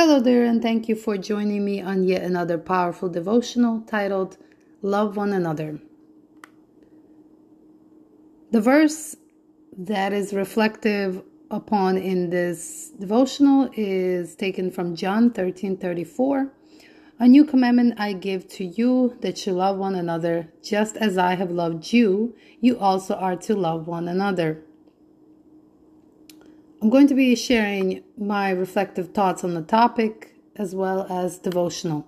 Hello there, and thank you for joining me on yet another powerful devotional titled Love One Another. The verse that is reflective upon in this devotional is taken from John 13 34. A new commandment I give to you that you love one another, just as I have loved you, you also are to love one another. I'm going to be sharing my reflective thoughts on the topic as well as devotional.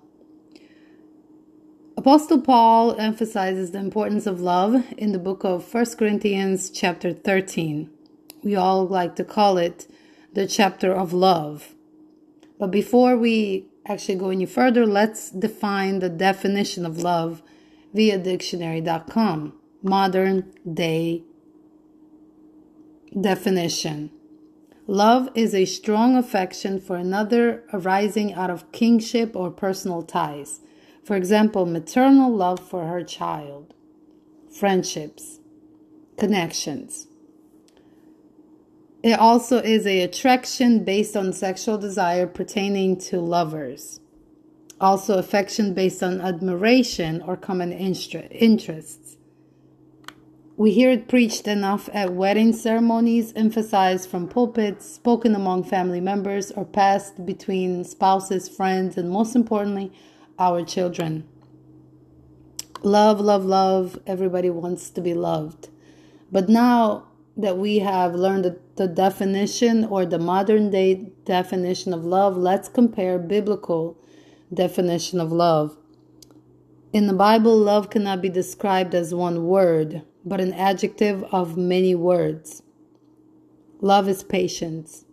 Apostle Paul emphasizes the importance of love in the book of 1 Corinthians, chapter 13. We all like to call it the chapter of love. But before we actually go any further, let's define the definition of love via dictionary.com. Modern day definition. Love is a strong affection for another arising out of kingship or personal ties. For example, maternal love for her child, friendships, connections. It also is a attraction based on sexual desire pertaining to lovers. Also, affection based on admiration or common interests. We hear it preached enough at wedding ceremonies, emphasized from pulpits, spoken among family members, or passed between spouses, friends, and most importantly, our children. Love, love, love. Everybody wants to be loved. But now that we have learned the, definition or the modern day definition of love, let's compare biblical definition of love. In the Bible, love cannot be described as one word but an adjective of many words. Love is patience.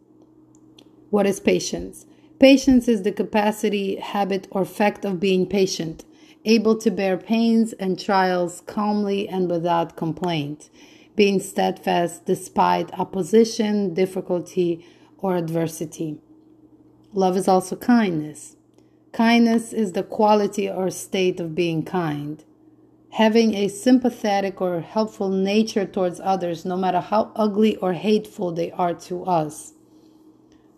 What is patience? Patience is the capacity, habit, or fact of being patient, able to bear pains and trials calmly and without complaint, being steadfast despite opposition, difficulty, or adversity. Love is also kindness. Kindness is the quality or state of being kind having a sympathetic or helpful nature towards others, no matter how ugly or hateful they are to us.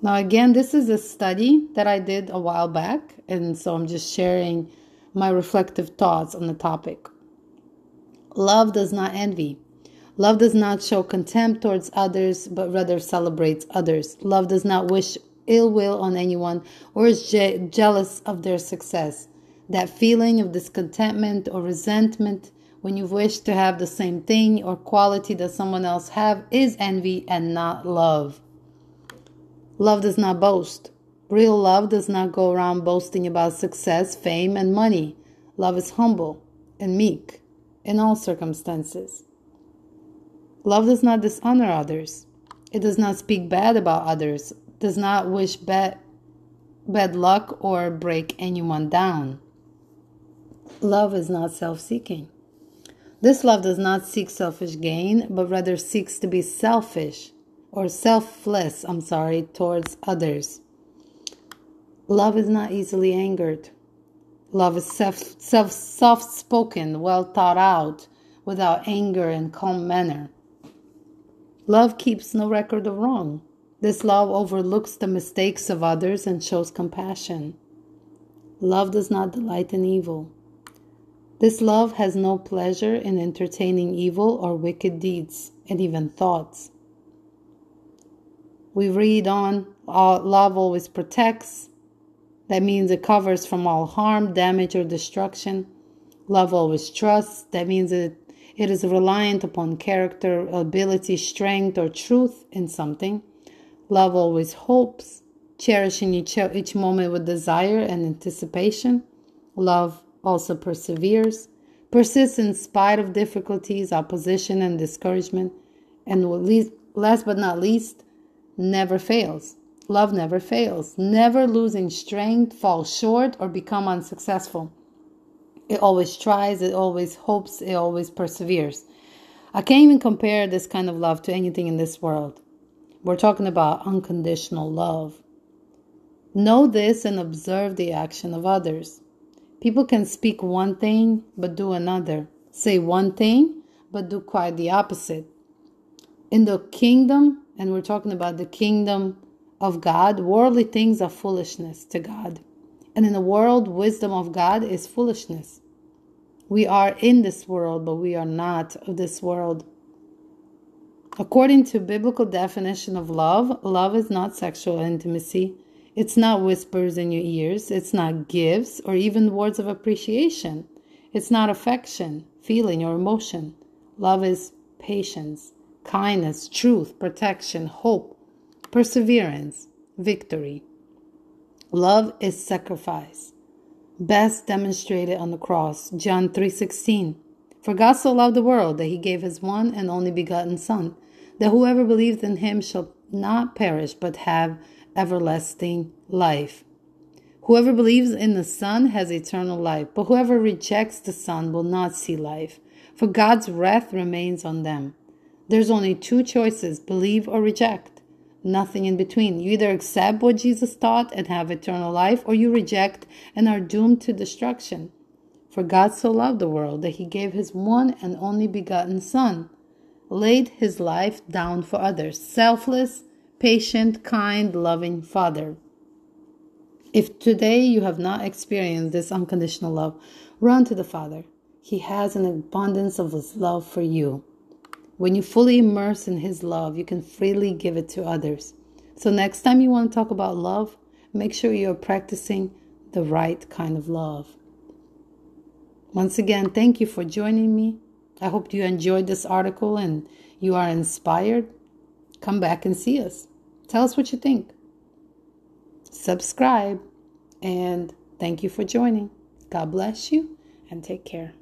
Now, again, this is a study that I did a while back, and so I'm just sharing my reflective thoughts on the topic. Love does not envy. Love does not show contempt towards others, but rather celebrates others. Love does not wish ill will on anyone or is je- jealous of their success that feeling of discontentment or resentment when you wish to have the same thing or quality that someone else have is envy and not love. Love does not boast. Real love does not go around boasting about success, fame, and money. Love is humble and meek in all circumstances. Love does not dishonor others. It does not speak bad about others, does not wish bad, bad luck or break anyone down. Love is not self seeking. This love does not seek selfish gain, but rather seeks to be selfish or selfless, I'm sorry, towards others. Love is not easily angered. Love is self, self soft spoken, well thought out, without anger and calm manner. Love keeps no record of wrong. This love overlooks the mistakes of others and shows compassion. Love does not delight in evil. This love has no pleasure in entertaining evil or wicked deeds and even thoughts. We read on, uh, love always protects. That means it covers from all harm, damage, or destruction. Love always trusts. That means it, it is reliant upon character, ability, strength, or truth in something. Love always hopes, cherishing each, each moment with desire and anticipation. Love also perseveres, persists in spite of difficulties, opposition, and discouragement, and last but not least, never fails. Love never fails, never losing strength, falls short, or become unsuccessful. It always tries, it always hopes, it always perseveres. I can't even compare this kind of love to anything in this world. We're talking about unconditional love. Know this and observe the action of others. People can speak one thing but do another, say one thing but do quite the opposite. In the kingdom, and we're talking about the kingdom of God, worldly things are foolishness to God. And in the world, wisdom of God is foolishness. We are in this world, but we are not of this world. According to biblical definition of love, love is not sexual intimacy. It's not whispers in your ears. It's not gifts or even words of appreciation. It's not affection, feeling, or emotion. Love is patience, kindness, truth, protection, hope, perseverance, victory. Love is sacrifice, best demonstrated on the cross, John 3:16. For God so loved the world that he gave his one and only begotten son, that whoever believes in him shall not perish but have everlasting life. Whoever believes in the Son has eternal life, but whoever rejects the Son will not see life, for God's wrath remains on them. There's only two choices believe or reject, nothing in between. You either accept what Jesus taught and have eternal life, or you reject and are doomed to destruction. For God so loved the world that he gave his one and only begotten Son, laid his life down for others, selfless, patient, kind, loving Father. If today you have not experienced this unconditional love, run to the Father. He has an abundance of His love for you. When you fully immerse in His love, you can freely give it to others. So, next time you want to talk about love, make sure you're practicing the right kind of love. Once again, thank you for joining me. I hope you enjoyed this article and you are inspired. Come back and see us. Tell us what you think. Subscribe and thank you for joining. God bless you and take care.